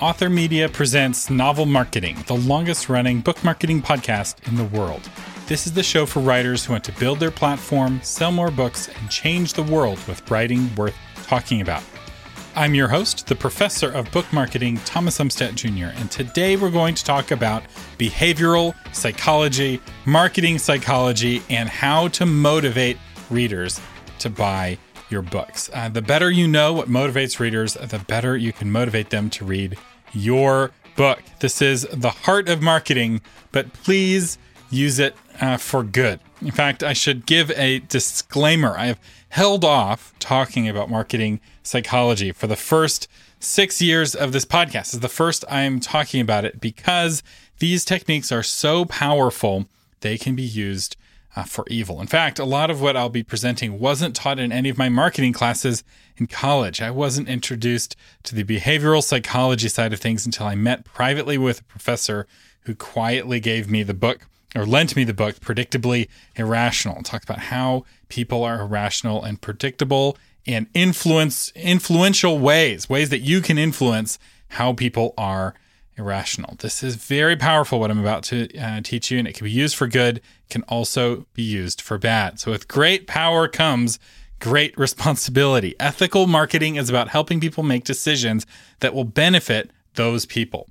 Author Media presents Novel Marketing, the longest running book marketing podcast in the world. This is the show for writers who want to build their platform, sell more books, and change the world with writing worth talking about. I'm your host, the professor of book marketing, Thomas Umstattd Jr., and today we're going to talk about behavioral psychology, marketing psychology, and how to motivate readers to buy your books. Uh, the better you know what motivates readers, the better you can motivate them to read your book. This is the heart of marketing, but please use it uh, for good. In fact, I should give a disclaimer. I have held off talking about marketing psychology for the first six years of this podcast. This is the first I'm talking about it because these techniques are so powerful, they can be used uh, for evil. In fact, a lot of what I'll be presenting wasn't taught in any of my marketing classes in college. I wasn't introduced to the behavioral psychology side of things until I met privately with a professor who quietly gave me the book or lent me the book, Predictably Irrational. Talked about how people are irrational and predictable and influence influential ways, ways that you can influence how people are irrational. This is very powerful, what I'm about to uh, teach you, and it can be used for good, can also be used for bad. So, with great power comes great responsibility. Ethical marketing is about helping people make decisions that will benefit those people.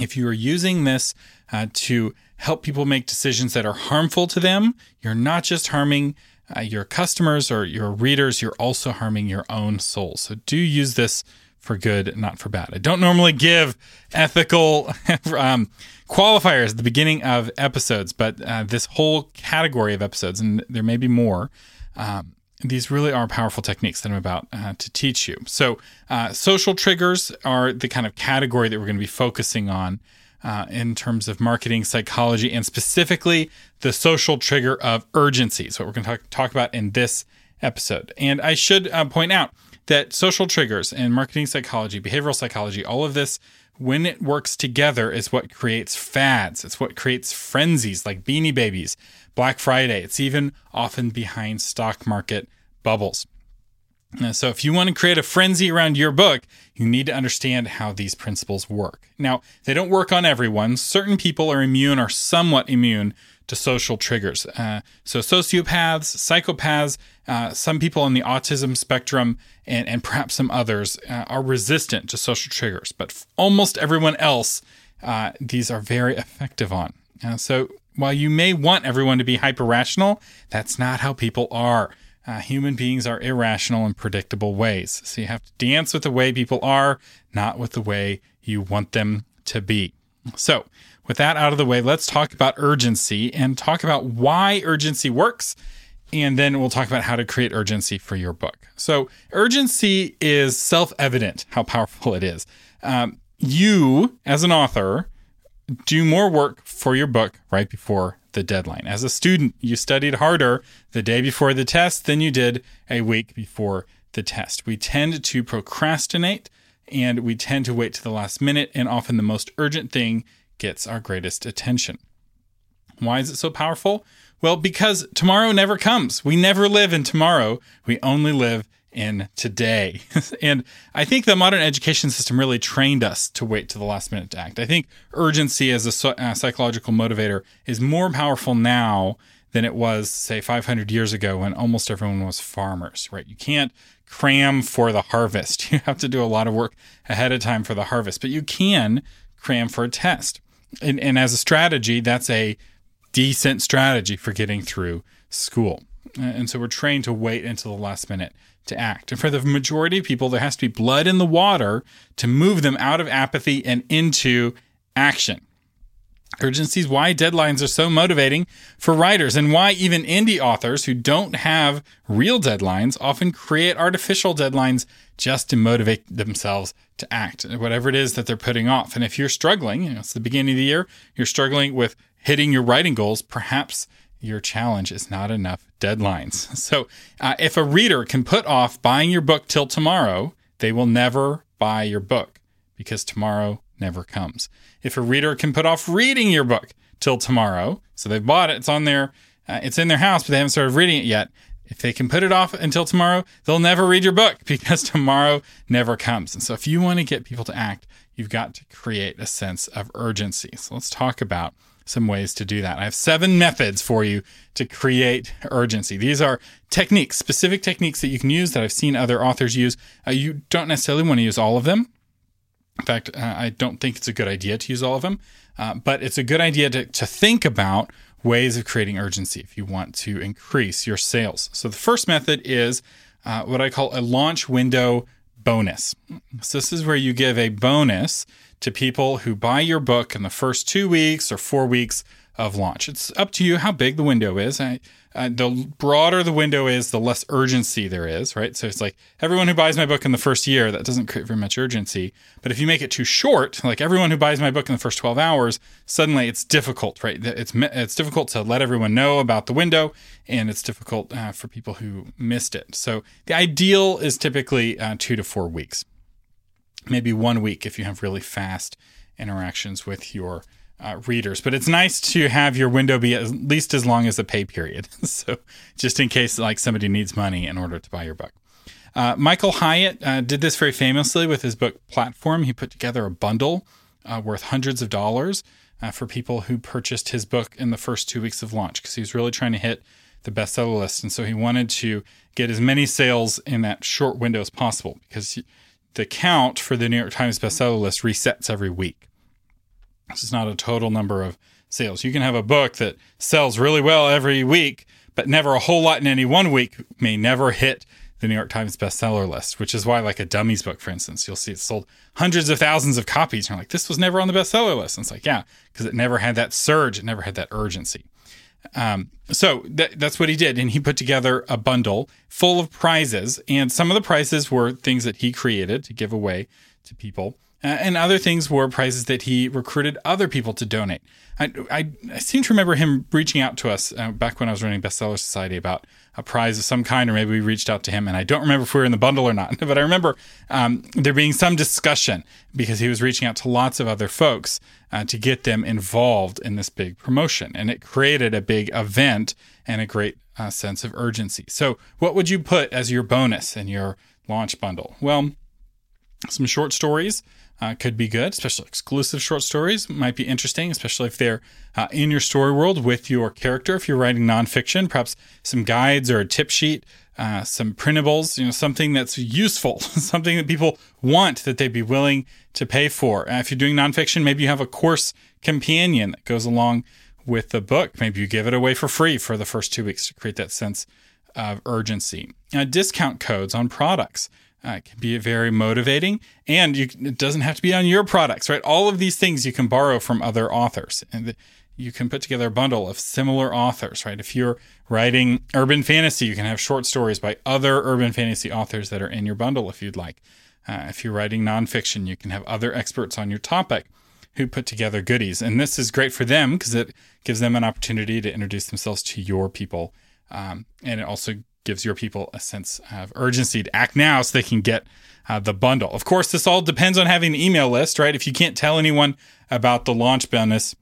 If you are using this uh, to help people make decisions that are harmful to them, you're not just harming uh, your customers or your readers, you're also harming your own soul. So, do use this for good, not for bad. I don't normally give ethical um, qualifiers at the beginning of episodes, but uh, this whole category of episodes, and there may be more, um, these really are powerful techniques that I'm about uh, to teach you. So, uh, social triggers are the kind of category that we're going to be focusing on. Uh, in terms of marketing psychology and specifically the social trigger of urgency. So, what we're going to talk, talk about in this episode. And I should uh, point out that social triggers and marketing psychology, behavioral psychology, all of this, when it works together, is what creates fads. It's what creates frenzies like beanie babies, Black Friday. It's even often behind stock market bubbles. So, if you want to create a frenzy around your book, you need to understand how these principles work. Now, they don't work on everyone. Certain people are immune or somewhat immune to social triggers. Uh, so, sociopaths, psychopaths, uh, some people on the autism spectrum, and, and perhaps some others uh, are resistant to social triggers, but almost everyone else, uh, these are very effective on. Uh, so, while you may want everyone to be hyper rational, that's not how people are. Uh, human beings are irrational in predictable ways. So you have to dance with the way people are, not with the way you want them to be. So, with that out of the way, let's talk about urgency and talk about why urgency works. And then we'll talk about how to create urgency for your book. So, urgency is self evident how powerful it is. Um, you, as an author, do more work for your book right before the deadline. As a student, you studied harder the day before the test than you did a week before the test. We tend to procrastinate and we tend to wait to the last minute, and often the most urgent thing gets our greatest attention. Why is it so powerful? Well, because tomorrow never comes. We never live in tomorrow. We only live in today. and I think the modern education system really trained us to wait to the last minute to act. I think urgency as a uh, psychological motivator is more powerful now than it was, say, 500 years ago when almost everyone was farmers, right? You can't cram for the harvest. You have to do a lot of work ahead of time for the harvest, but you can cram for a test. And, and as a strategy, that's a decent strategy for getting through school. Uh, and so we're trained to wait until the last minute to act. And for the majority of people, there has to be blood in the water to move them out of apathy and into action. Urgency is why deadlines are so motivating for writers and why even indie authors who don't have real deadlines often create artificial deadlines just to motivate themselves to act, whatever it is that they're putting off. And if you're struggling, you know, it's the beginning of the year, you're struggling with hitting your writing goals, perhaps your challenge is not enough deadlines. So, uh, if a reader can put off buying your book till tomorrow, they will never buy your book because tomorrow never comes. If a reader can put off reading your book till tomorrow, so they've bought it, it's on their, uh, it's in their house, but they haven't started reading it yet. If they can put it off until tomorrow, they'll never read your book because tomorrow never comes. And so, if you want to get people to act, you've got to create a sense of urgency. So let's talk about some ways to do that. I have seven methods for you to create urgency. These are techniques, specific techniques that you can use that I've seen other authors use. Uh, you don't necessarily want to use all of them. In fact, uh, I don't think it's a good idea to use all of them, uh, but it's a good idea to, to think about ways of creating urgency if you want to increase your sales. So the first method is uh, what I call a launch window bonus. So this is where you give a bonus to people who buy your book in the first two weeks or four weeks of launch. It's up to you how big the window is. I, uh, the broader the window is, the less urgency there is, right? So it's like everyone who buys my book in the first year, that doesn't create very much urgency. But if you make it too short, like everyone who buys my book in the first 12 hours, suddenly it's difficult, right? It's, it's difficult to let everyone know about the window and it's difficult uh, for people who missed it. So the ideal is typically uh, two to four weeks, maybe one week if you have really fast interactions with your uh, readers. But it's nice to have your window be at least as long as the pay period. so just in case like somebody needs money in order to buy your book. Uh, Michael Hyatt uh, did this very famously with his book Platform. He put together a bundle uh, worth hundreds of dollars uh, for people who purchased his book in the first two weeks of launch because he was really trying to hit the bestseller list. And so he wanted to get as many sales in that short window as possible because the count for the New York Times bestseller list resets every week. This is not a total number of sales. You can have a book that sells really well every week, but never a whole lot in any one week may never hit the New York Times bestseller list, which is why, like a dummies book, for instance, you'll see it sold hundreds of thousands of copies. And you're like, this was never on the bestseller list. And it's like, yeah, because it never had that surge, it never had that urgency. Um, so that's what he did. And he put together a bundle full of prizes. And some of the prizes were things that he created to give away to people. Uh, and other things were prizes that he recruited other people to donate. I, I, I seem to remember him reaching out to us uh, back when I was running Bestseller Society about a prize of some kind, or maybe we reached out to him. And I don't remember if we were in the bundle or not, but I remember um, there being some discussion because he was reaching out to lots of other folks uh, to get them involved in this big promotion. And it created a big event and a great uh, sense of urgency. So, what would you put as your bonus in your launch bundle? Well, some short stories uh, could be good, especially exclusive short stories might be interesting, especially if they're uh, in your story world with your character. If you're writing nonfiction, perhaps some guides or a tip sheet, uh, some printables, you know, something that's useful, something that people want that they'd be willing to pay for. Uh, if you're doing nonfiction, maybe you have a course companion that goes along with the book. Maybe you give it away for free for the first two weeks to create that sense of urgency. Uh, discount codes on products uh, can be very motivating and you, it doesn't have to be on your products right? All of these things you can borrow from other authors and the, you can put together a bundle of similar authors right? If you're writing urban fantasy you can have short stories by other urban fantasy authors that are in your bundle if you'd like. Uh, if you're writing nonfiction you can have other experts on your topic who put together goodies. And this is great for them because it gives them an opportunity to introduce themselves to your people um, and it also gives your people a sense of urgency to act now so they can get uh, the bundle. Of course, this all depends on having an email list, right? If you can't tell anyone about the launch bonus,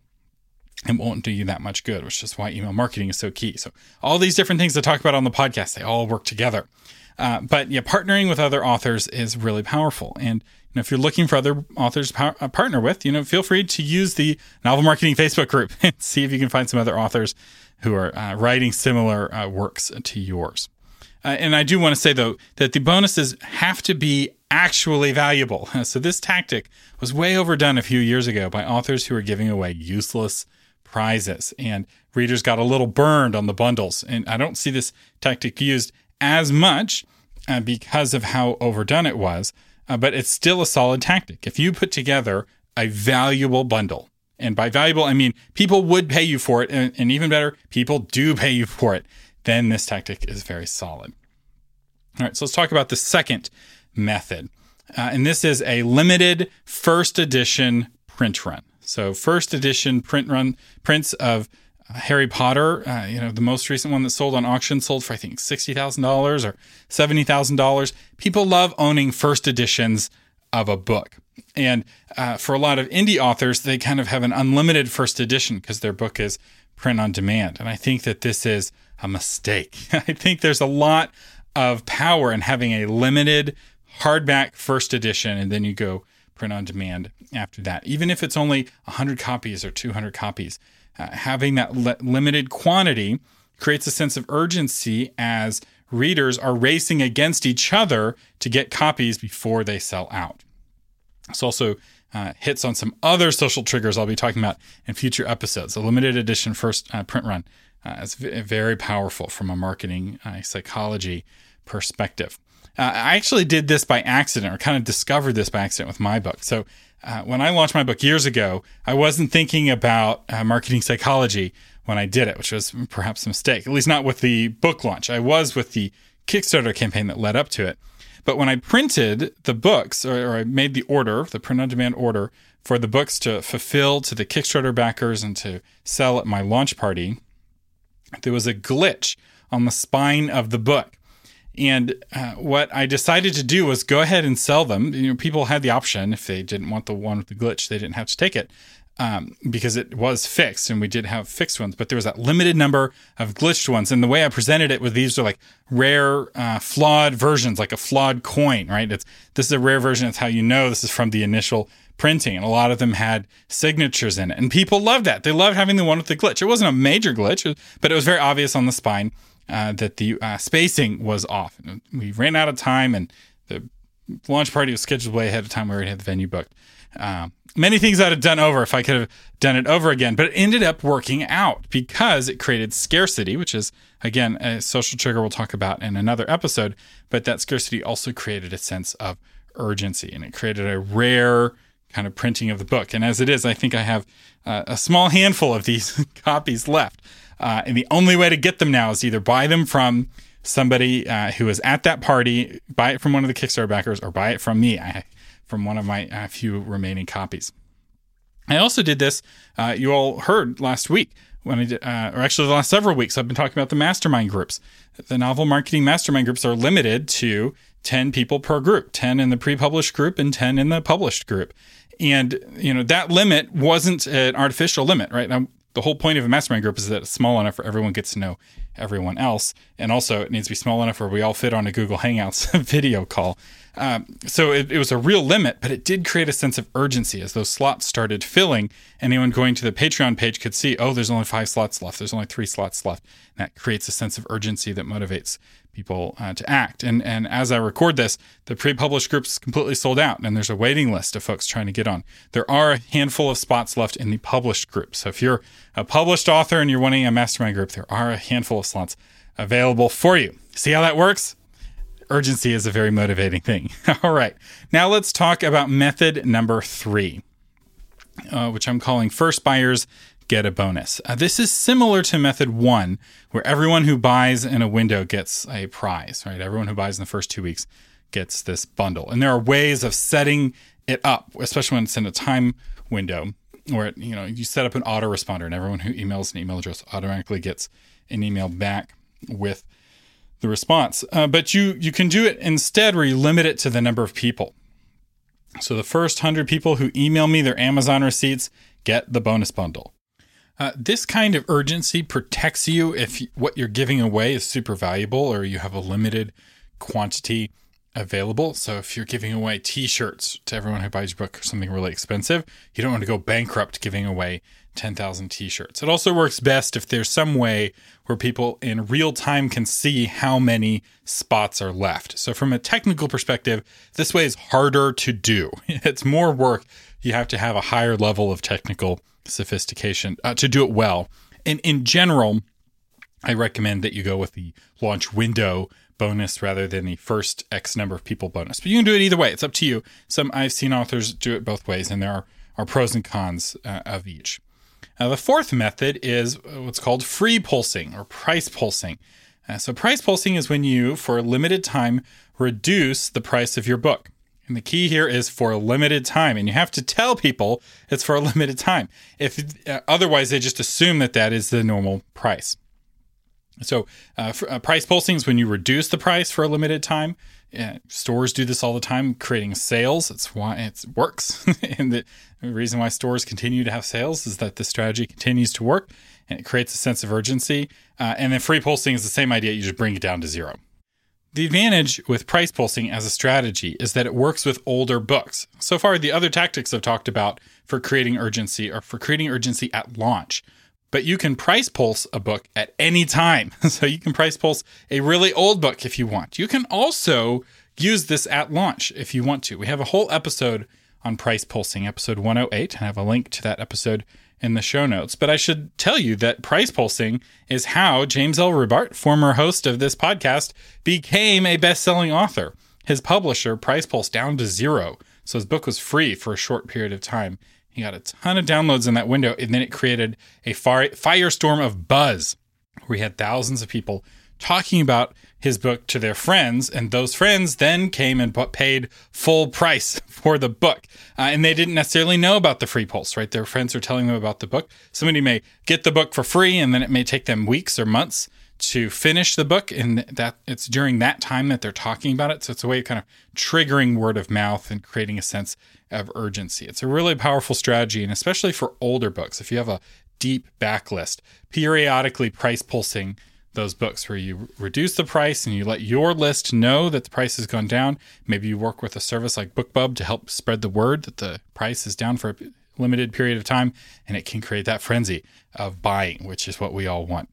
it won't do you that much good, which is why email marketing is so key. So, all these different things to talk about on the podcast, they all work together. Uh, but yeah, partnering with other authors is really powerful. And you know, if you're looking for other authors to uh, partner with, you know, feel free to use the Novel Marketing Facebook group and see if you can find some other authors who are uh, writing similar uh, works to yours. Uh, and I do want to say, though, that the bonuses have to be actually valuable. So this tactic was way overdone a few years ago by authors who were giving away useless prizes, and readers got a little burned on the bundles. And I don't see this tactic used as much uh, because of how overdone it was, uh, but it's still a solid tactic. If you put together a valuable bundle, and by valuable, I mean people would pay you for it, and, and even better, people do pay you for it then this tactic is very solid. All right, so let's talk about the second method. Uh, and this is a limited first edition print run. So, first edition print run prints of uh, Harry Potter, uh, you know, the most recent one that sold on auction sold for, I think, $60,000 or $70,000. People love owning first editions of a book. And uh, for a lot of indie authors, they kind of have an unlimited first edition because their book is print on demand. And I think that this is a mistake. I think there's a lot of power in having a limited hardback first edition and then you go print on demand after that. Even if it's only 100 copies or 200 copies, uh, having that limited quantity creates a sense of urgency as readers are racing against each other to get copies before they sell out. This also uh, hits on some other social triggers I'll be talking about in future episodes. A limited edition first uh, print run uh, is v- very powerful from a marketing uh, psychology perspective. Uh, I actually did this by accident, or kind of discovered this by accident with my book. So uh, when I launched my book years ago, I wasn't thinking about marketing psychology when I did it, which was perhaps a mistake, at least not with the book launch. I was with the Kickstarter campaign that led up to it. But when I printed the books, or, or I made the order, the print on demand order for the books to fulfill to the Kickstarter backers and to sell at my launch party, there was a glitch on the spine of the book. And uh, what I decided to do was go ahead and sell them. You know, people had the option if they didn't want the one with the glitch, they didn't have to take it um, because it was fixed and we did have fixed ones, but there was that limited number of glitched ones. And the way I presented it with these are like rare, uh, flawed versions, like a flawed coin, right? It's this is a rare version. It's how you know this is from the initial printing, and a lot of them had signatures in it, and people loved that. They loved having the one with the glitch. It wasn't a major glitch, but it was very obvious on the spine uh, that the uh, spacing was off. We ran out of time, and the launch party was scheduled way ahead of time. We already had the venue booked. Uh, many things I'd have done over if I could have done it over again, but it ended up working out because it created scarcity, which is, again, a social trigger we'll talk about in another episode. But that scarcity also created a sense of urgency and it created a rare kind of printing of the book. And as it is, I think I have uh, a small handful of these copies left. Uh, and the only way to get them now is either buy them from somebody uh, who is at that party, buy it from one of the Kickstarter backers, or buy it from me. I from one of my uh, few remaining copies. I also did this, uh, you all heard last week when I did, uh, or actually the last several weeks, I've been talking about the mastermind groups. The novel marketing mastermind groups are limited to 10 people per group, 10 in the pre published group and 10 in the published group. And, you know, that limit wasn't an artificial limit, right? Now, the whole point of a mastermind group is that it's small enough for everyone gets to know everyone else. And also, it needs to be small enough where we all fit on a Google Hangouts video call. Um, so it, it, was a real limit, but it did create a sense of urgency as those slots started filling. Anyone going to the Patreon page could see, oh, there's only five slots left. There's only three slots left. And that creates a sense of urgency that motivates people uh, to act. And and as I record this, the pre-published group's completely sold out, and there's a waiting list of folks trying to get on. There are a handful of spots left in the published group. So if you're a published author and you're wanting a mastermind group, there are a handful of slots available for you. See how that works? urgency is a very motivating thing. All right. Now let's talk about method number three, uh, which I'm calling first buyers get a bonus. Uh, this is similar to method one, where everyone who buys in a window gets a prize, right? Everyone who buys in the first two weeks gets this bundle. And there are ways of setting it up, especially when it's in a time window where it, you know you set up an autoresponder and everyone who emails an email address automatically gets an email back with the response. Uh, but you you can do it instead where you limit it to the number of people. So the first hundred people who email me their Amazon receipts get the bonus bundle. Uh, this kind of urgency protects you if what you're giving away is super valuable or you have a limited quantity available. So if you're giving away t-shirts to everyone who buys your book or something really expensive, you don't want to go bankrupt giving away 10,000 t-shirts. It also works best if there's some way where people in real time can see how many spots are left. So from a technical perspective, this way is harder to do. It's more work. You have to have a higher level of technical sophistication uh, to do it well. And in general, I recommend that you go with the launch window bonus rather than the first X number of people bonus. But you can do it either way. It's up to you. Some I've seen authors do it both ways, and there are, are pros and cons uh, of each. Uh, the fourth method is what's called free pulsing or price pulsing. Uh, so, price pulsing is when you, for a limited time, reduce the price of your book. And the key here is for a limited time, and you have to tell people it's for a limited time. If uh, otherwise, they just assume that that is the normal price. So, uh, for, uh, price when you reduce the price for a limited time. Uh, stores do this all the time, creating sales. It's why it works. and the reason why stores continue to have sales is that the strategy continues to work and it creates a sense of urgency. Uh, and then free pulsing is the same idea. You just bring it down to zero. The advantage with price pulsing as a strategy is that it works with older books. So far, the other tactics I've talked about for creating urgency are for creating urgency at launch. But you can price pulse a book at any time. So you can price pulse a really old book if you want. You can also use this at launch if you want to. We have a whole episode on price pulsing, episode 108, and I have a link to that episode in the show notes. But I should tell you that price pulsing is how James L. Rubart, former host of this podcast, became a best selling author. His publisher, Price pulsed down to zero. So his book was free for a short period of time. He got a ton of downloads in that window, and then it created a fire, firestorm of buzz where he had thousands of people talking about his book to their friends, and those friends then came and paid full price for the book. Uh, and they didn't necessarily know about the free pulse, right? Their friends are telling them about the book. Somebody may get the book for free, and then it may take them weeks or months to finish the book, and that it's during that time that they're talking about it. So it's a way of kind of triggering word of mouth and creating a sense of urgency. It's a really powerful strategy, and especially for older books. If you have a deep backlist, periodically price pulsing those books where you reduce the price and you let your list know that the price has gone down. Maybe you work with a service like BookBub to help spread the word that the price is down for a limited period of time, and it can create that frenzy of buying, which is what we all want.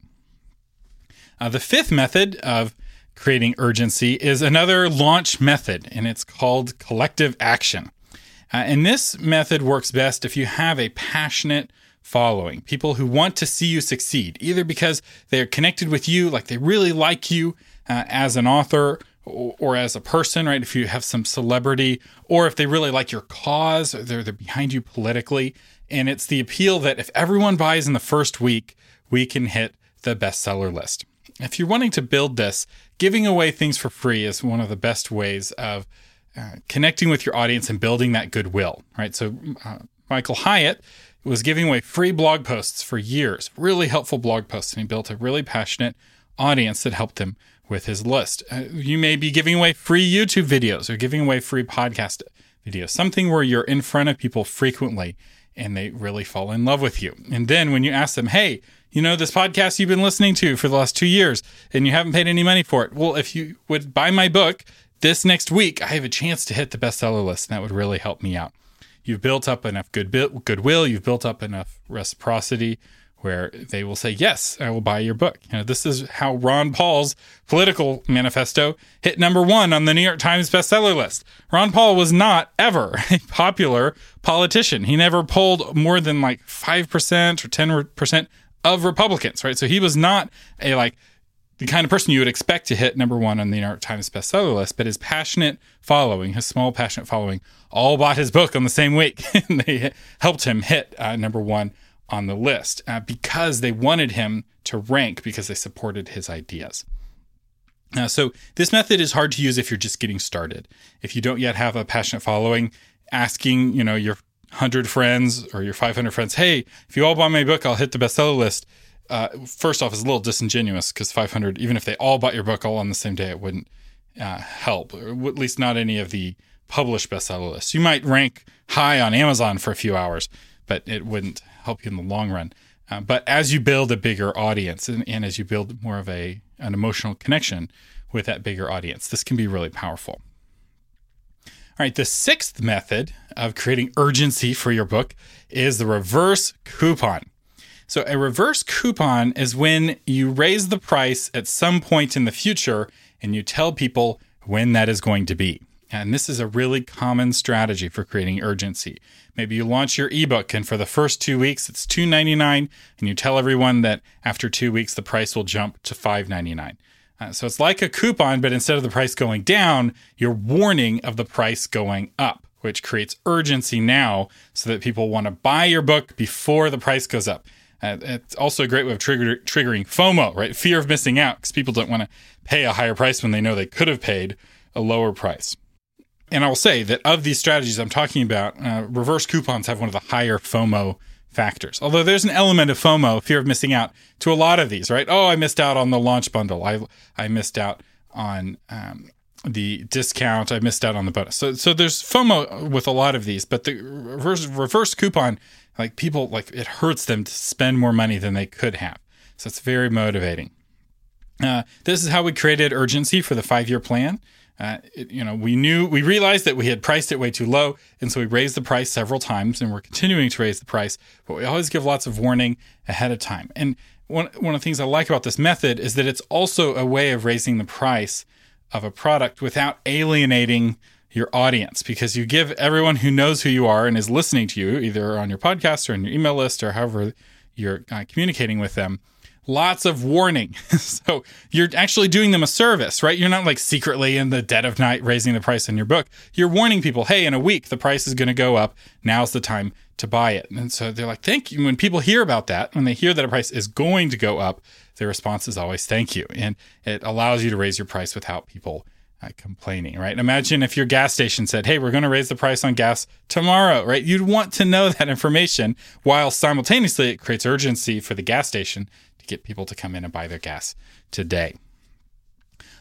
Uh, the fifth method of creating urgency is another launch method, and it's called collective action. Uh, and this method works best if you have a passionate following, people who want to see you succeed, either because they're connected with you, like they really like you uh, as an author or, as a person, right? If you have some celebrity, or if they really like your cause, they're, they're behind you politically. And it's the appeal that if everyone buys in the first week, we can hit the bestseller list. If you're wanting to build this, giving away things for free is one of the best ways of uh, connecting with your audience and building that goodwill, right? So, uh, Michael Hyatt was giving away free blog posts for years, really helpful blog posts, and he built a really passionate audience that helped him with his list. Uh, you may be giving away free YouTube videos or giving away free podcast videos, something where you're in front of people frequently and they really fall in love with you. And then when you ask them, hey, you know, this podcast you've been listening to for the last two years and you haven't paid any money for it. Well, if you would buy my book this next week, I have a chance to hit the bestseller list and that would really help me out you've built up enough good goodwill, you've built up enough reciprocity where they will say, Yes, I will buy your book. You know, this is how Ron Paul's political manifesto hit number one on the New York Times bestseller list. Ron Paul was not ever a popular politician. He never polled more than like 5% or 10% of Republicans, right? So he was not a like the kind of person you would expect to hit number one on the New York Times bestseller list, but his passionate following, his small passionate following, all bought his book on the same week, and they helped him hit uh, number one on the list uh, because they wanted him to rank because they supported his ideas. Uh, so this method is hard to use if you're just getting started. If you don't yet have a passionate following, asking you know your hundred friends or your 500 friends, hey, if you all buy my book, I'll hit the bestseller list uh, first off, is a little disingenuous because 500, even if they all bought your book all on the same day, it wouldn't uh, help, or at least not any of the published bestseller lists. You might rank high on Amazon for a few hours, but it wouldn't help you in the long run. Uh, but as you build a bigger audience and, and as you build more of a an emotional connection with that bigger audience, this can be really powerful. All right, the sixth method of creating urgency for your book is the reverse coupon. So a reverse coupon is when you raise the price at some point in the future and you tell people when that is going to be. And this is a really common strategy for creating urgency. Maybe you launch your ebook and for the first two weeks it's $2.99 and you tell everyone that after two weeks the price will jump to $5.99. Uh, so it's like a coupon, but instead of the price going down, you're warning of the price going up, which creates urgency now so that people want to buy your book before the price goes up. Uh, it's also a great way of trigger, triggering FOMO, right? Fear of missing out, because people don't want to pay a higher price when they know they could have paid a lower price. And I will say that of these strategies I'm talking about, uh, reverse coupons have one of the higher FOMO factors. Although there's an element of FOMO, fear of missing out, to a lot of these, right? Oh, I missed out on the launch bundle. I I missed out on um, the discount. I missed out on the bonus. So so there's FOMO with a lot of these, but the reverse reverse coupon like people like it hurts them to spend more money than they could have. So it's very motivating. Uh, this is how we created urgency for the five year plan. Uh, it, you know, we knew, we realized that we had priced it way too low. And so we raised the price several times and we're continuing to raise the price, but we always give lots of warning ahead of time. And one, one of the things I like about this method is that it's also a way of raising the price of a product without alienating your audience because you give everyone who knows who you are and is listening to you, either on your podcast or in your email list or however you're uh, communicating with them, lots of warning. so you're actually doing them a service, right? You're not like secretly in the dead of night raising the price in your book. You're warning people, hey, in a week, the price is going to go up. Now's the time to buy it. And so they're like, thank you. When people hear about that, when they hear that a price is going to go up, their response is always thank you. And it allows you to raise your price without people complaining, right? Imagine if your gas station said, Hey, we're going to raise the price on gas tomorrow, right? You'd want to know that information while simultaneously it creates urgency for the gas station to get people to come in and buy their gas today.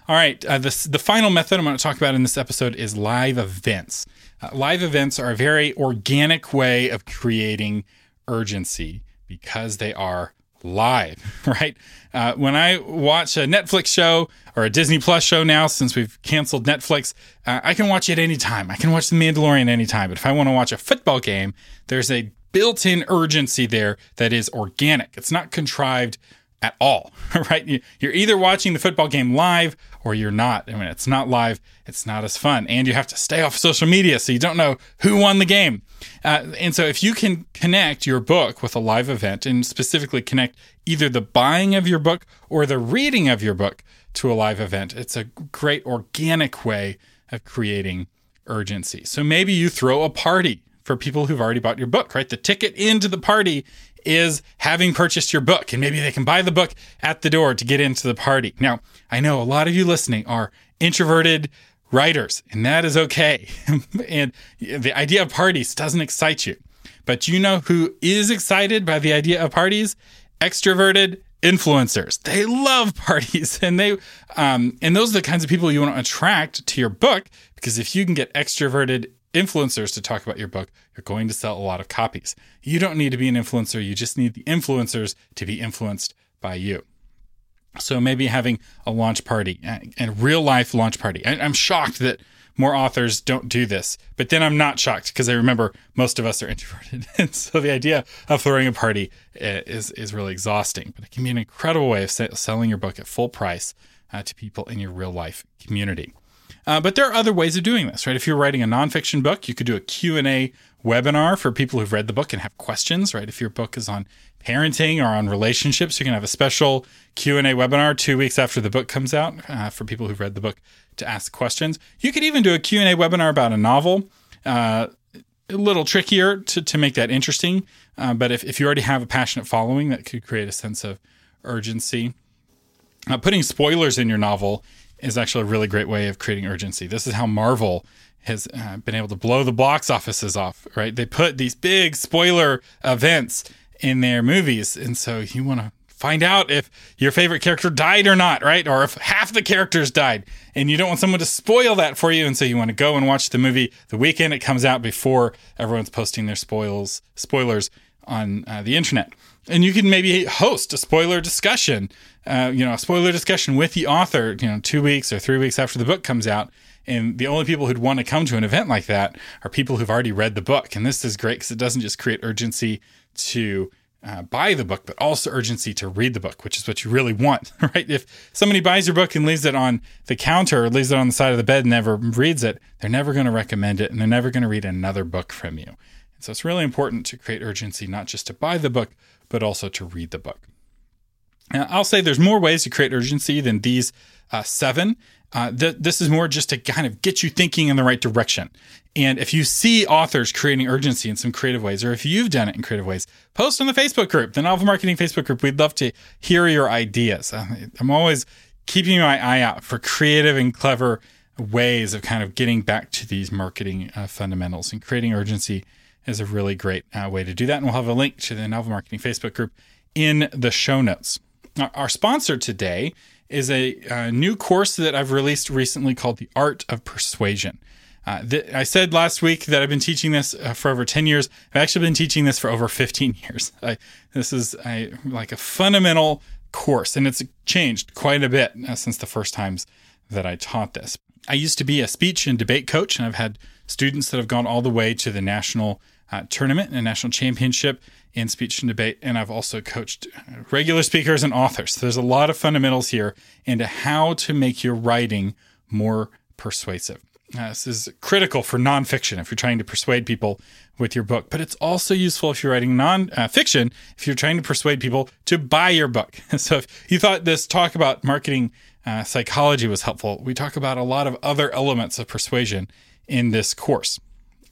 All right, uh, the, the final method I'm going to talk about in this episode is live events. Uh, live events are a very organic way of creating urgency because they are live, right? Uh, when I watch a Netflix show or a Disney Plus show now, since we've canceled Netflix, uh, I can watch it anytime. I can watch The Mandalorian anytime. But if I want to watch a football game, there's a built in urgency there that is organic. It's not contrived at all, right? You're either watching the football game live or you're not. I mean, it's not live, it's not as fun. And you have to stay off social media so you don't know who won the game. Uh, and so, if you can connect your book with a live event and specifically connect either the buying of your book or the reading of your book to a live event, it's a great organic way of creating urgency. So, maybe you throw a party for people who've already bought your book, right? The ticket into the party is having purchased your book, and maybe they can buy the book at the door to get into the party. Now, I know a lot of you listening are introverted writers, and that is okay. and the idea of parties doesn't excite you. But you know who is excited by the idea of parties? Extroverted influencers. They love parties, and they um, and those are the kinds of people you want to attract to your book because if you can get extroverted influencers to talk about your book, you're going to sell a lot of copies. You don't need to be an influencer. You just need the influencers to be influenced by you. So maybe having a launch party and real life launch party. I'm shocked that more authors don't do this, but then I'm not shocked because I remember most of us are introverted. and so the idea of throwing a party eh, is, is really exhausting, but it can be an incredible way of selling your book at full price uh, to people in your real life community. Uh, but there are other ways of doing this, right? If you're writing a nonfiction book, you could do a Q&A webinar for people who've read the book and have questions, right? If your book is on parenting or on relationships, you can have a special Q&A webinar two weeks after the book comes out uh, for people who've read the book to ask questions. You could even do a Q&A webinar about a novel. Uh, a little trickier to, to make that interesting, uh, but if, if you already have a passionate following, that could create a sense of urgency. Uh, putting spoilers in your novel is actually a really great way of creating urgency. This is how Marvel has uh, been able to blow the box offices off, right? They put these big spoiler events in their movies. And so you want to find out if your favorite character died or not, right? Or if half the characters died. And you don't want someone to spoil that for you. And so you want to go and watch the movie the weekend it comes out before everyone's posting their spoils, spoilers on uh, the internet and you can maybe host a spoiler discussion, uh, you know, a spoiler discussion with the author, you know, two weeks or three weeks after the book comes out. And the only people who'd want to come to an event like that are people who've already read the book. And this is great because it doesn't just create urgency to uh, buy the book, but also urgency to read the book, which is what you really want, right? If somebody buys your book and leaves it on the counter or leaves it on the side of the bed and never reads it, they're never going to recommend it and they're never going to read another book from you. So it's really important to create urgency, not just to buy the book, but also to read the book. Now, I'll say there's more ways to create urgency than these uh, seven. Uh, th- this is more just to kind of get you thinking in the right direction. And if you see authors creating urgency in some creative ways, or if you've done it in creative ways, post on the Facebook group, the Novel Marketing Facebook group. We'd love to hear your ideas. Uh, I'm always keeping my eye out for creative and clever ways of kind of getting back to these marketing uh, fundamentals and creating urgency is a really great uh, way to do that. And we'll have a link to the Novel Marketing Facebook group in the show notes. Our sponsor today is a, a uh, new course that I've released recently called The Art of Persuasion. Uh, th- I said last week that I've been teaching this uh, for over 10 years. I've actually been teaching this for over 15 years. I, this is a, like a fundamental course. And it's changed quite a bit uh, since the first times that I taught this. I used to be a speech and debate coach, and I've had students that have gone all the way to the national uh, tournament and national championship in speech and debate. And I've also coached regular speakers and authors. So there's a lot of fundamentals here into how to make your writing more persuasive. Uh, this is critical for nonfiction if you're trying to persuade people with your book, but it's also useful if you're writing nonfiction uh, if you're trying to persuade people to buy your book. so if you thought this talk about marketing uh, psychology was helpful, we talk about a lot of other elements of persuasion in this course.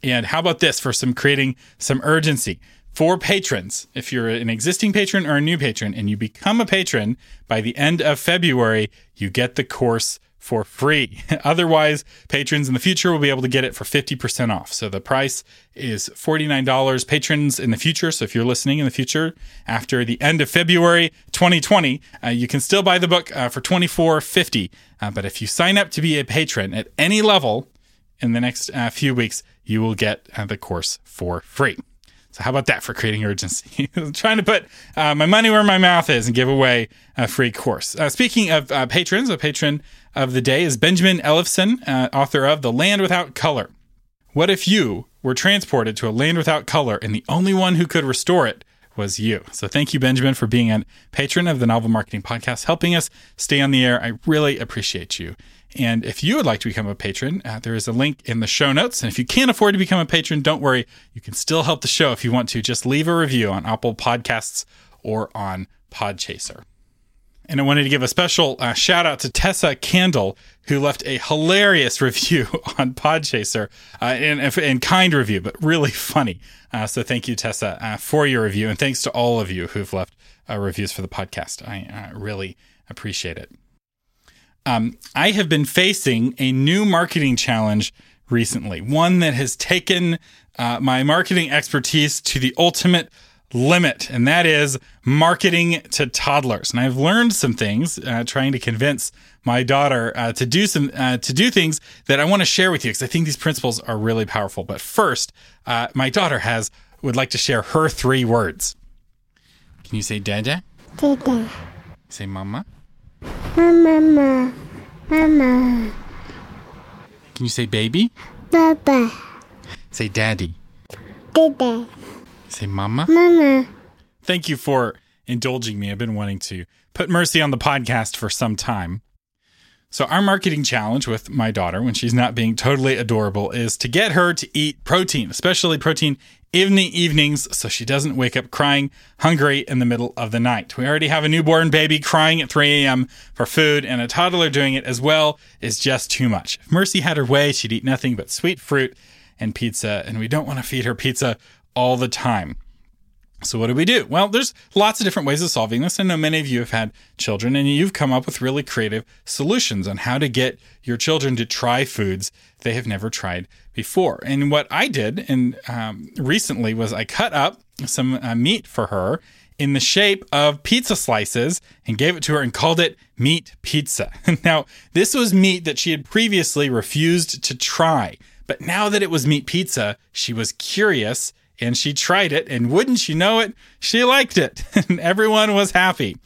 And how about this for some creating some urgency? For patrons, if you're an existing patron or a new patron and you become a patron by the end of February, you get the course for free. Otherwise, patrons in the future will be able to get it for 50% off. So the price is $49 patrons in the future. So if you're listening in the future after the end of February 2020, uh, you can still buy the book uh, for $24.50. Uh, but if you sign up to be a patron at any level in the next uh, few weeks, you will get uh, the course for free. So how about that for creating urgency? trying to put uh, my money where my mouth is and give away a free course. Uh, speaking of uh, patrons, a patron of the day is Benjamin Ellefson, uh, author of The Land Without Color. What if you were transported to a land without color and the only one who could restore it was you? So thank you, Benjamin, for being a patron of the Novel Marketing Podcast, helping us stay on the air. I really appreciate you. And if you would like to become a patron, uh, there is a link in the show notes. And if you can't afford to become a patron, don't worry. You can still help the show if you want to. Just leave a review on Apple Podcasts or on Podchaser. And I wanted to give a special uh, shout out to Tessa Candle, who left a hilarious review on Podchaser, uh, and, and kind review, but really funny. Uh, so thank you, Tessa, uh, for your review. And thanks to all of you who've left uh, reviews for the podcast. I uh, really appreciate it. Um, I have been facing a new marketing challenge recently, one that has taken uh, my marketing expertise to the ultimate limit, and that is marketing to toddlers. And I've learned some things uh, trying to convince my daughter uh, to do some uh, to do things that I want to share with you because I think these principles are really powerful. But first, uh, my daughter has would like to share her three words. Can you say dada? Dada. Say mama. Mama. Mama. Can you say baby? Baba. Say daddy. Dada. Say mama. Mama. Thank you for indulging me. I've been wanting to put Mercy on the podcast for some time. So, our marketing challenge with my daughter when she's not being totally adorable is to get her to eat protein, especially protein in the evenings so she doesn't wake up crying hungry in the middle of the night. We already have a newborn baby crying at 3 a.m. for food, and a toddler doing it as well is just too much. If Mercy had her way, she'd eat nothing but sweet fruit and pizza, and we don't want to feed her pizza all the time. So, what do we do? Well, there's lots of different ways of solving this. I know many of you have had children and you've come up with really creative solutions on how to get your children to try foods they have never tried before. And what I did and um, recently was I cut up some uh, meat for her in the shape of pizza slices and gave it to her and called it meat pizza. now, this was meat that she had previously refused to try. But now that it was meat pizza, she was curious and she tried it, and wouldn't you know it, she liked it, and everyone was happy.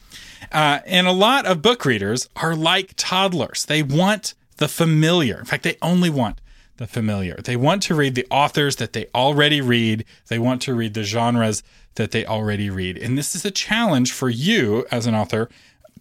Uh, and a lot of book readers are like toddlers. They want the familiar. In fact, they only want the familiar. They want to read the authors that they already read. They want to read the genres that they already read. And this is a challenge for you as an author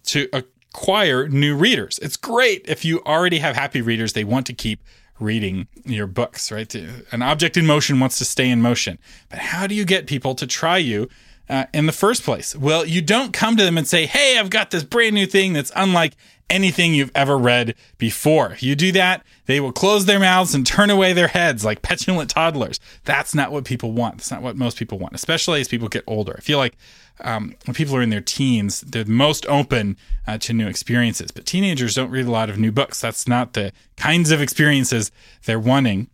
to acquire new readers. It's great if you already have happy readers they want to keep reading your books, right? An object in motion wants to stay in motion. But how do you get people to try you uh, in the first place? Well, you don't come to them and say, Hey, I've got this brand new thing that's unlike anything you've ever read before. You do that, they will close their mouths and turn away their heads like petulant toddlers. That's not what people want. That's not what most people want, especially as people get older. I feel like um, when people are in their teens, they're most open uh, to new experiences. But teenagers don't read a lot of new books. That's not the kinds of experiences they're wanting.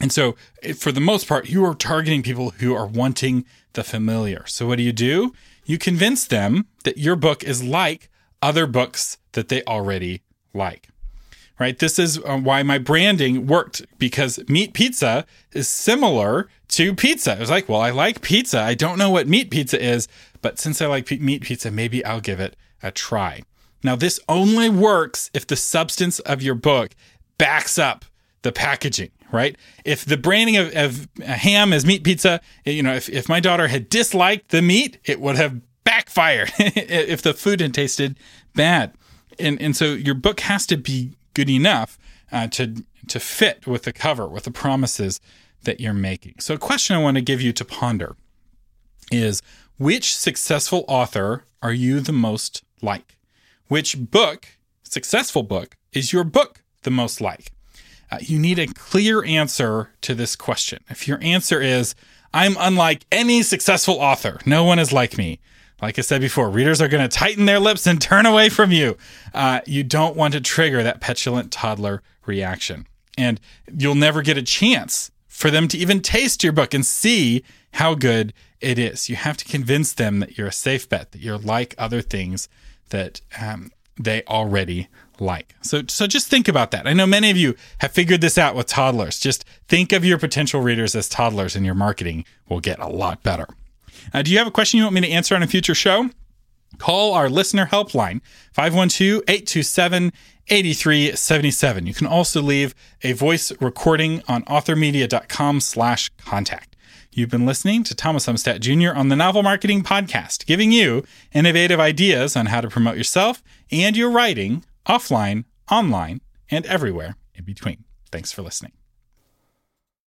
And so, for the most part, you are targeting people who are wanting the familiar. So, what do you do? You convince them that your book is like other books that they already like. Right? This is uh, why my branding worked because meat pizza is similar to pizza. It was like, well, I like pizza. I don't know what meat pizza is, but since I like meat pizza, maybe I'll give it a try. Now, this only works if the substance of your book backs up the packaging, right? If the branding of, of ham as meat pizza, you know, if, if my daughter had disliked the meat, it would have backfired if the food had tasted bad. And, and so your book has to be good enough uh, to, to fit with the cover, with the promises that you're making. So, a question I want to give you to ponder is which successful author are you the most like? Which book, successful book, is your book the most like? Uh, you need a clear answer to this question. If your answer is, I'm unlike any successful author, no one is like me. Like I said before, readers are going to tighten their lips and turn away from you. Uh, you don't want to trigger that petulant toddler reaction. And you'll never get a chance for them to even taste your book and see how good it is. You have to convince them that you're a safe bet, that you're like other things that um, they already like. So, so just think about that. I know many of you have figured this out with toddlers. Just think of your potential readers as toddlers, and your marketing will get a lot better. Uh, do you have a question you want me to answer on a future show? Call our listener helpline, 512 827 8377. You can also leave a voice recording on authormedia.com slash contact. You've been listening to Thomas Umstattd Jr. on the Novel Marketing Podcast, giving you innovative ideas on how to promote yourself and your writing offline, online, and everywhere in between. Thanks for listening.